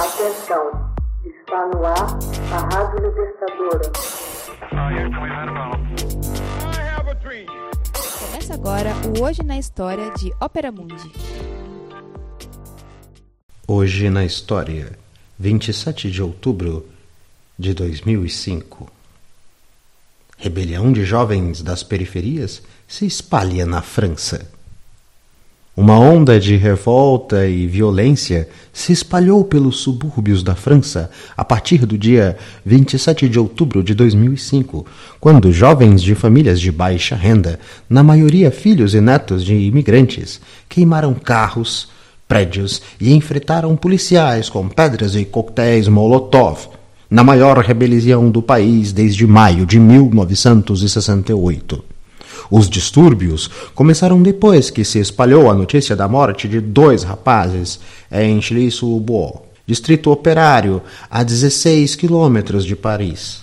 Atenção, está no ar a Rádio Libertadora. Começa agora o Hoje na História de Ópera Mundi. Hoje na História, 27 de outubro de 2005. Rebelião de jovens das periferias se espalha na França. Uma onda de revolta e violência se espalhou pelos subúrbios da França a partir do dia 27 de outubro de 2005, quando jovens de famílias de baixa renda, na maioria filhos e netos de imigrantes, queimaram carros, prédios e enfrentaram policiais com pedras e coquetéis Molotov, na maior rebelião do país desde maio de 1968. Os distúrbios começaram depois que se espalhou a notícia da morte de dois rapazes em Chilly-sous-Bois, distrito operário, a 16 quilômetros de Paris.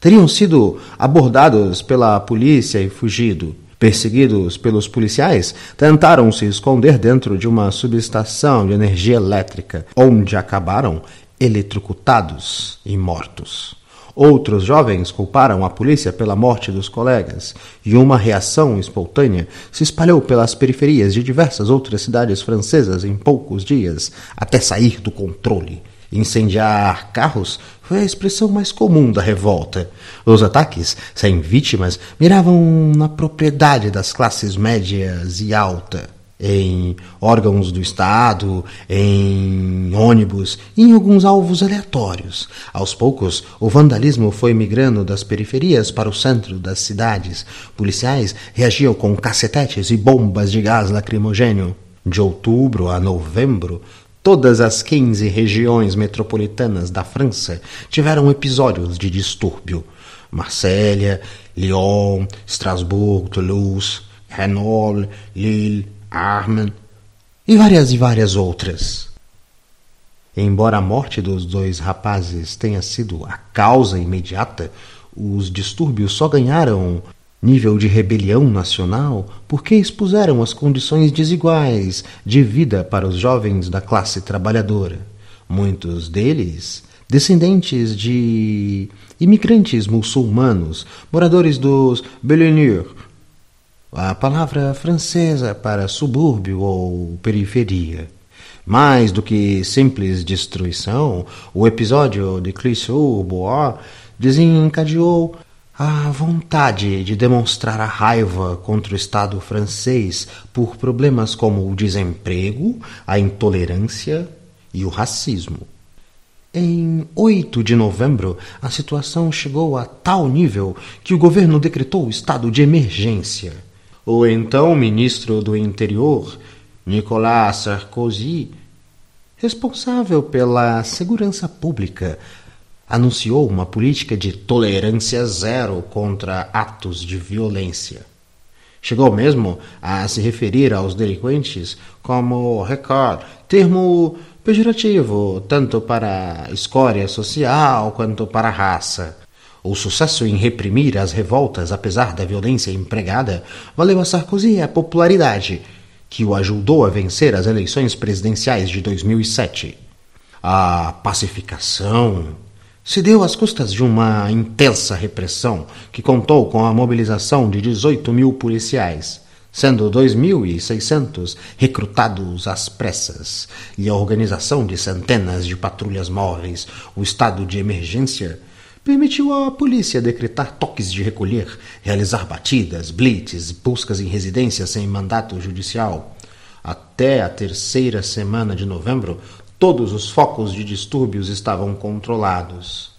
Teriam sido abordados pela polícia e fugido. Perseguidos pelos policiais, tentaram se esconder dentro de uma subestação de energia elétrica, onde acabaram eletrocutados e mortos. Outros jovens culparam a polícia pela morte dos colegas, e uma reação espontânea se espalhou pelas periferias de diversas outras cidades francesas em poucos dias, até sair do controle. Incendiar carros foi a expressão mais comum da revolta. Os ataques, sem vítimas, miravam na propriedade das classes médias e alta em órgãos do Estado, em ônibus em alguns alvos aleatórios. Aos poucos, o vandalismo foi migrando das periferias para o centro das cidades. Policiais reagiam com cacetetes e bombas de gás lacrimogênio. De outubro a novembro, todas as 15 regiões metropolitanas da França tiveram episódios de distúrbio. Marselha, Lyon, Strasbourg, Toulouse, Renault, Lille, Armen e várias e várias outras. Embora a morte dos dois rapazes tenha sido a causa imediata, os distúrbios só ganharam nível de rebelião nacional porque expuseram as condições desiguais de vida para os jovens da classe trabalhadora. Muitos deles descendentes de imigrantes muçulmanos, moradores dos Belenur, a palavra francesa para subúrbio ou periferia. Mais do que simples destruição, o episódio de Clisseau-Bois desencadeou a vontade de demonstrar a raiva contra o Estado francês por problemas como o desemprego, a intolerância e o racismo. Em 8 de novembro, a situação chegou a tal nível que o governo decretou o estado de emergência o então ministro do Interior, Nicolas Sarkozy, responsável pela segurança pública, anunciou uma política de tolerância zero contra atos de violência. Chegou mesmo a se referir aos delinquentes como recorde, termo pejorativo tanto para escória social quanto para raça. O sucesso em reprimir as revoltas, apesar da violência empregada, valeu a Sarkozy a popularidade que o ajudou a vencer as eleições presidenciais de 2007. A pacificação se deu às custas de uma intensa repressão que contou com a mobilização de 18 mil policiais, sendo 2.600 recrutados às pressas, e a organização de centenas de patrulhas móveis, o estado de emergência permitiu à polícia decretar toques de recolher, realizar batidas, blitz, buscas em residências sem mandato judicial. Até a terceira semana de novembro, todos os focos de distúrbios estavam controlados.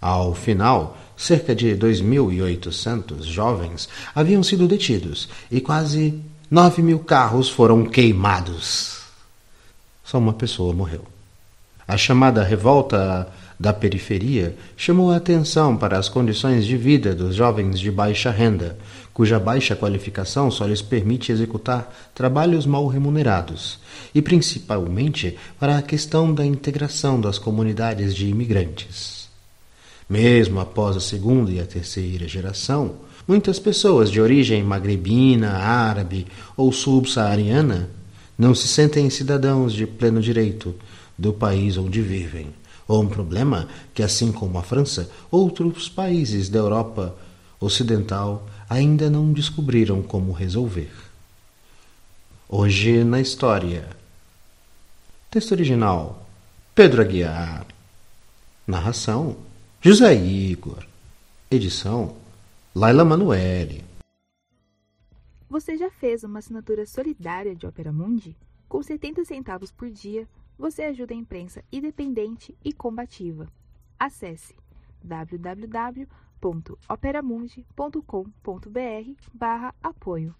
Ao final, cerca de 2.800 jovens haviam sido detidos e quase 9 mil carros foram queimados. Só uma pessoa morreu. A chamada revolta da periferia chamou a atenção para as condições de vida dos jovens de baixa renda, cuja baixa qualificação só lhes permite executar trabalhos mal remunerados, e principalmente para a questão da integração das comunidades de imigrantes. Mesmo após a segunda e a terceira geração, muitas pessoas de origem magrebina, árabe ou subsaariana não se sentem cidadãos de pleno direito do país onde vivem, ou um problema que, assim como a França, outros países da Europa Ocidental ainda não descobriram como resolver. Hoje na história. Texto original: Pedro Aguiar. Narração: José Igor. Edição: Laila Manuele. Você já fez uma assinatura solidária de Opera Mundi? Com 70 centavos por dia, você ajuda a imprensa independente e combativa. Acesse www.operamundi.com.br/apoio.